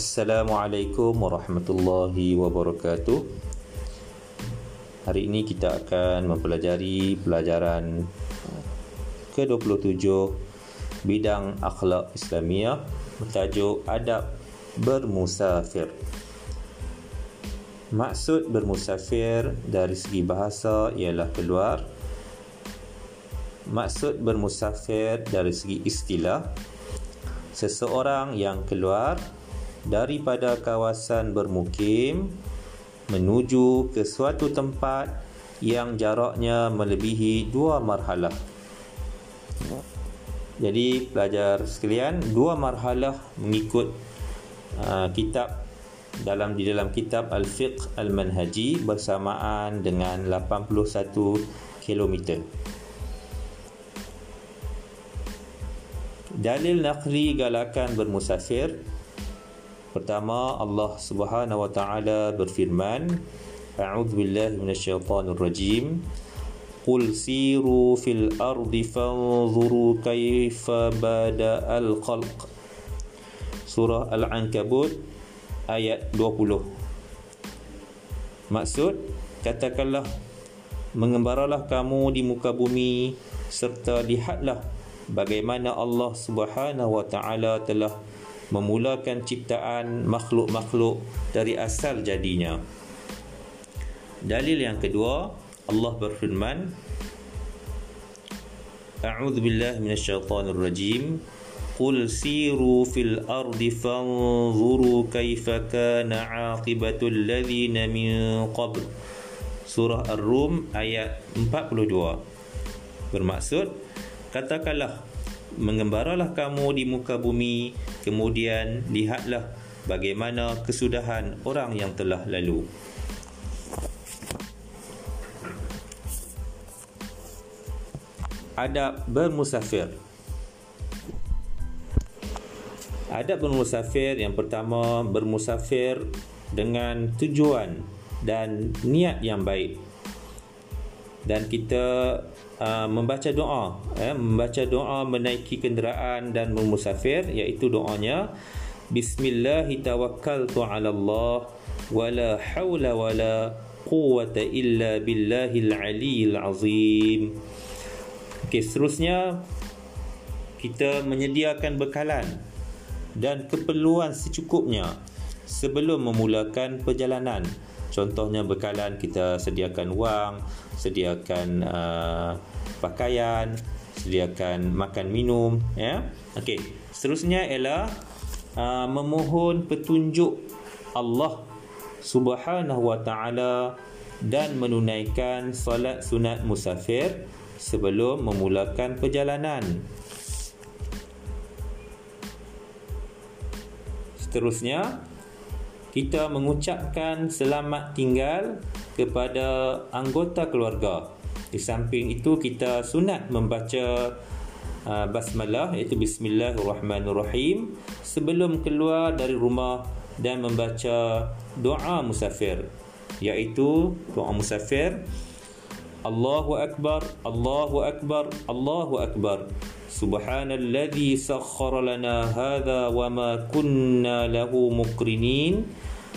Assalamualaikum warahmatullahi wabarakatuh. Hari ini kita akan mempelajari pelajaran ke-27 bidang akhlak Islamiah bertajuk adab bermusafir. Maksud bermusafir dari segi bahasa ialah keluar. Maksud bermusafir dari segi istilah seseorang yang keluar daripada kawasan bermukim menuju ke suatu tempat yang jaraknya melebihi dua marhalah. Jadi pelajar sekalian, dua marhalah mengikut uh, kitab dalam di dalam kitab Al-Fiqh Al-Manhaji bersamaan dengan 81 kilometer. Dalil naqli galakan bermusafir Pertama Allah Subhanahu wa taala berfirman A'udzu billahi minasyaitonir rajim. Qul siru fil ardi fanzuru kaifa bada'al khalq. Surah Al-Ankabut ayat 20 Maksud katakanlah mengembaralah kamu di muka bumi serta lihatlah bagaimana Allah Subhanahu wa taala telah memulakan ciptaan makhluk-makhluk dari asal jadinya. Dalil yang kedua, Allah berfirman, A'udzu billahi minasyaitonir rajim. Qul siru fil ardi fanzuru kaifa kana 'aqibatu alladhina min qabl. Surah Ar-Rum ayat 42. Bermaksud, katakanlah mengembaralah kamu di muka bumi kemudian lihatlah bagaimana kesudahan orang yang telah lalu. Adab bermusafir. Adab bermusafir yang pertama bermusafir dengan tujuan dan niat yang baik dan kita uh, membaca doa eh, membaca doa menaiki kenderaan dan bermusafir iaitu doanya Bismillahirrahmanirrahim Allah wala haula wala quwwata illa billahil aliyil azim. Okey seterusnya kita menyediakan bekalan dan keperluan secukupnya sebelum memulakan perjalanan Contohnya bekalan kita sediakan wang, sediakan uh, pakaian, sediakan makan minum, ya. Okey. Seterusnya ialah uh, memohon petunjuk Allah Subhanahu wa taala dan menunaikan solat sunat musafir sebelum memulakan perjalanan. Seterusnya, kita mengucapkan selamat tinggal kepada anggota keluarga. Di samping itu kita sunat membaca uh, basmalah iaitu bismillahirrahmanirrahim sebelum keluar dari rumah dan membaca doa musafir iaitu doa musafir Allahu akbar Allahu akbar Allahu akbar. Subhanalladzi sakhkhara lana hadha wa ma kunna lahu muqrinin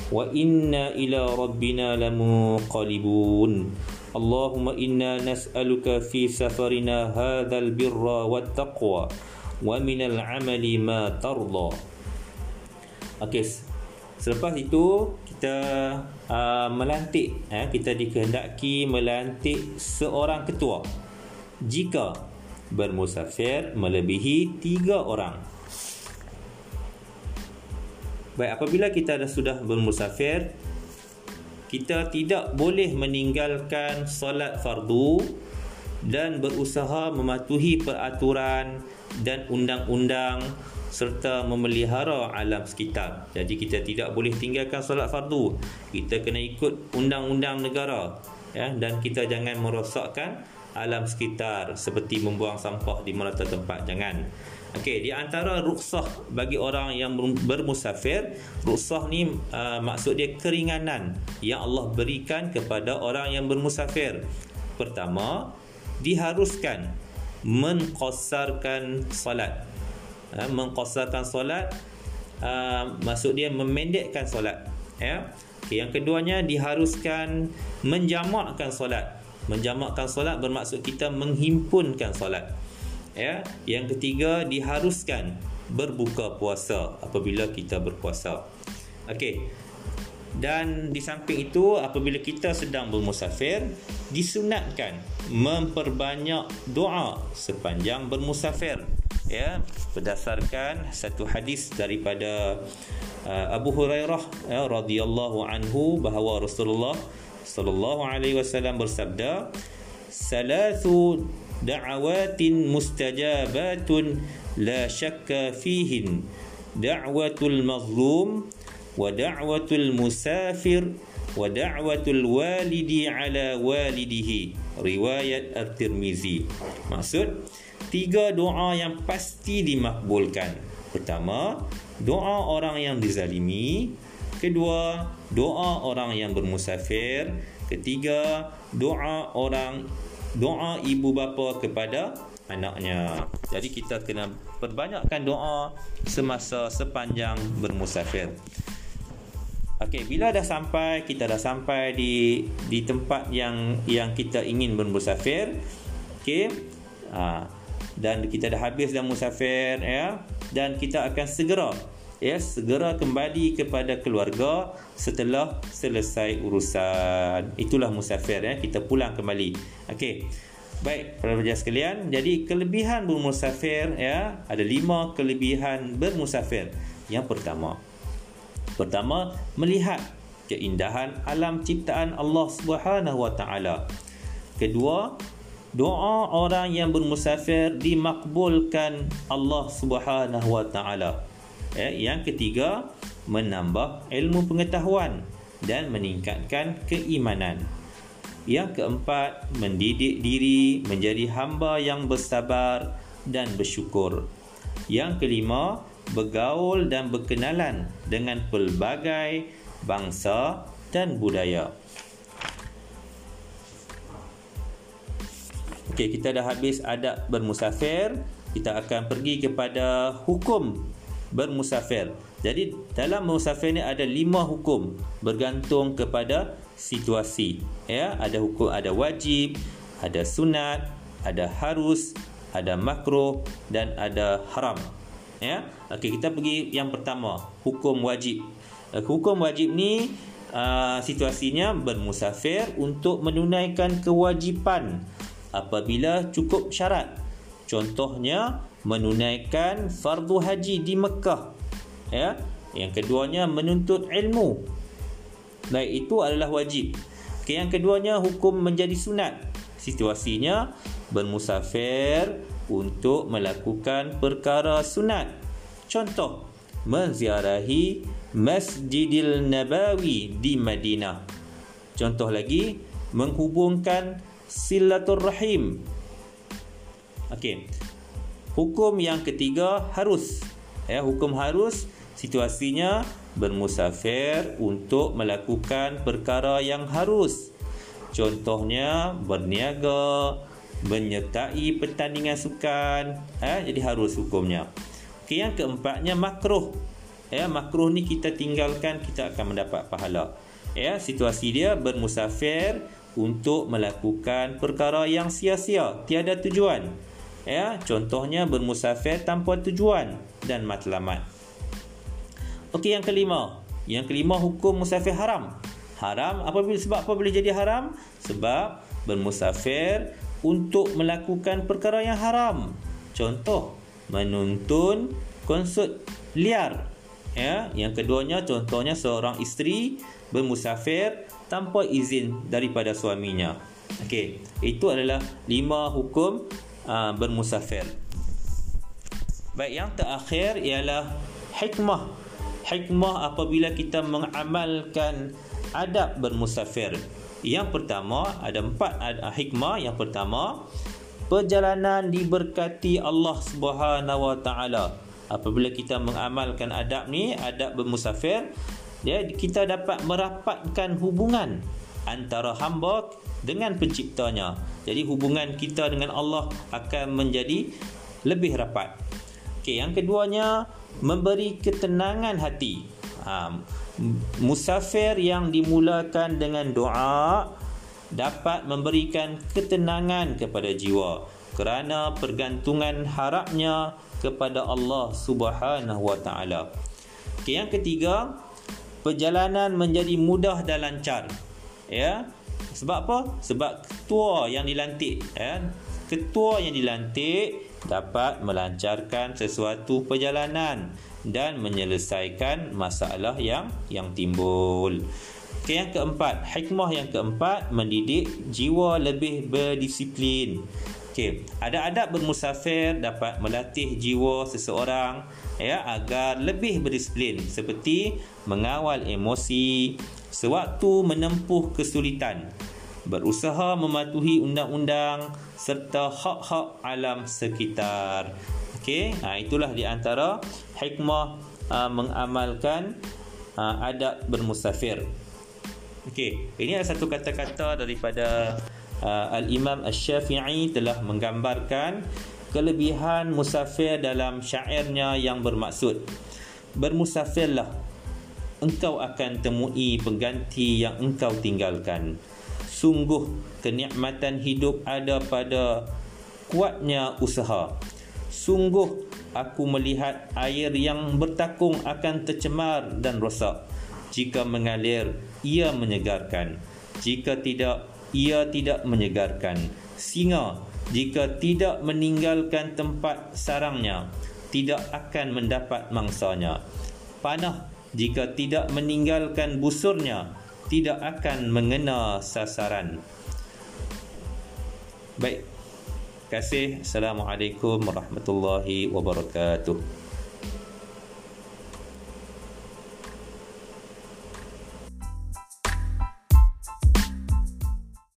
wa inna ila rabbina lamunqalibun. Allahumma inna nas'aluka fi safarina hadzal birra wat taqwa wa minal amali ma tarda Okey selepas itu kita uh, melantik eh, kita dikehendaki melantik seorang ketua jika bermusafir melebihi tiga orang. Baik, apabila kita dah sudah bermusafir, kita tidak boleh meninggalkan solat fardu dan berusaha mematuhi peraturan dan undang-undang serta memelihara alam sekitar. Jadi kita tidak boleh tinggalkan solat fardu. Kita kena ikut undang-undang negara ya dan kita jangan merosakkan alam sekitar seperti membuang sampah di merata tempat jangan Okey, di antara rukhsah bagi orang yang bermusafir, rukhsah ni uh, maksud dia keringanan yang Allah berikan kepada orang yang bermusafir. Pertama, diharuskan mengqasarkan solat. Uh, mengqasarkan solat uh, maksud dia memendekkan solat ya. Okay, yang keduanya diharuskan menjamakkan solat. Menjamakkan solat bermaksud kita menghimpunkan solat ya. Yang ketiga diharuskan berbuka puasa apabila kita berpuasa. Okey dan di samping itu apabila kita sedang bermusafir disunatkan memperbanyak doa sepanjang bermusafir ya berdasarkan satu hadis daripada uh, Abu Hurairah ya, radhiyallahu anhu bahawa Rasulullah sallallahu alaihi wasallam bersabda salatu da'awatin mustajabatun la syakka fihin. Da'watul mazlum wa da'watul musafir wa da'watul walidi ala walidihi. Riwayat at-Tirmizi. Maksud tiga doa yang pasti dimakbulkan pertama doa orang yang dizalimi kedua doa orang yang bermusafir ketiga doa orang doa ibu bapa kepada anaknya jadi kita kena perbanyakkan doa semasa sepanjang bermusafir Okey, bila dah sampai, kita dah sampai di di tempat yang yang kita ingin bermusafir. Okey. Ha, dan kita dah habis dah musafir ya dan kita akan segera ya segera kembali kepada keluarga setelah selesai urusan. Itulah musafir ya, kita pulang kembali. Okey. Baik, para pelajar sekalian, jadi kelebihan bermusafir ya, ada lima kelebihan bermusafir. Yang pertama, Pertama, melihat keindahan alam ciptaan Allah Subhanahu Wa Taala. Kedua, doa orang yang bermusafir dimakbulkan Allah Subhanahu Wa Taala. Ya, yang ketiga, menambah ilmu pengetahuan dan meningkatkan keimanan. Yang keempat, mendidik diri menjadi hamba yang bersabar dan bersyukur. Yang kelima, bergaul dan berkenalan dengan pelbagai bangsa dan budaya. Okey, kita dah habis adab bermusafir. Kita akan pergi kepada hukum bermusafir. Jadi, dalam musafir ni ada lima hukum bergantung kepada situasi. Ya, ada hukum ada wajib, ada sunat, ada harus, ada makruh dan ada haram ya okey kita pergi yang pertama hukum wajib uh, hukum wajib ni uh, situasinya bermusafir untuk menunaikan kewajipan apabila cukup syarat. Contohnya menunaikan fardu haji di Mekah. Ya yang keduanya menuntut ilmu. Baik itu adalah wajib. Okey yang keduanya hukum menjadi sunat. Situasinya bermusafir untuk melakukan perkara sunat. Contoh, menziarahi Masjidil Nabawi di Madinah. Contoh lagi, menghubungkan silaturrahim. Okey. Hukum yang ketiga harus. Ya, hukum harus situasinya bermusafir untuk melakukan perkara yang harus. Contohnya berniaga, menyertai pertandingan sukan ha, jadi harus hukumnya okay, yang keempatnya makruh ya makruh ni kita tinggalkan kita akan mendapat pahala ya situasi dia bermusafir untuk melakukan perkara yang sia-sia tiada tujuan. Ya contohnya bermusafir tanpa tujuan dan matlamat. Okey yang kelima. Yang kelima hukum musafir haram. Haram apabila sebab apa boleh jadi haram? Sebab bermusafir untuk melakukan perkara yang haram. Contoh, menuntun konsert liar. Ya, yang keduanya contohnya seorang isteri bermusafir tanpa izin daripada suaminya. Okey, itu adalah lima hukum uh, bermusafir. Baik, yang terakhir ialah hikmah. Hikmah apabila kita mengamalkan adab bermusafir. Yang pertama ada empat ada hikmah. Yang pertama perjalanan diberkati Allah Subhanahu Wa Taala. Apabila kita mengamalkan adab ni, adab bermusafir, ya kita dapat merapatkan hubungan antara hamba dengan penciptanya. Jadi hubungan kita dengan Allah akan menjadi lebih rapat. Okey, yang keduanya memberi ketenangan hati. Ha, musafir yang dimulakan dengan doa dapat memberikan ketenangan kepada jiwa kerana pergantungan harapnya kepada Allah Subhanahu wa taala. Okay, yang ketiga, perjalanan menjadi mudah dan lancar. Ya. Sebab apa? Sebab ketua yang dilantik, ya. Ketua yang dilantik dapat melancarkan sesuatu perjalanan dan menyelesaikan masalah yang yang timbul. Okay, yang keempat, hikmah yang keempat mendidik jiwa lebih berdisiplin. Okay, ada adab bermusafir dapat melatih jiwa seseorang ya agar lebih berdisiplin seperti mengawal emosi sewaktu menempuh kesulitan, berusaha mematuhi undang-undang serta hak-hak alam sekitar. Okey, ha, itulah di antara hikmah uh, mengamalkan uh, adab bermusafir. Okey, ini adalah satu kata-kata daripada uh, Al-Imam Asy-Syafi'i telah menggambarkan kelebihan musafir dalam syairnya yang bermaksud. Bermusafirlah engkau akan temui pengganti yang engkau tinggalkan. Sungguh kenikmatan hidup ada pada kuatnya usaha. Sungguh aku melihat air yang bertakung akan tercemar dan rosak. Jika mengalir ia menyegarkan. Jika tidak ia tidak menyegarkan. Singa jika tidak meninggalkan tempat sarangnya tidak akan mendapat mangsanya. Panah jika tidak meninggalkan busurnya tidak akan mengena sasaran. Baik. Terima kasih. Assalamualaikum warahmatullahi wabarakatuh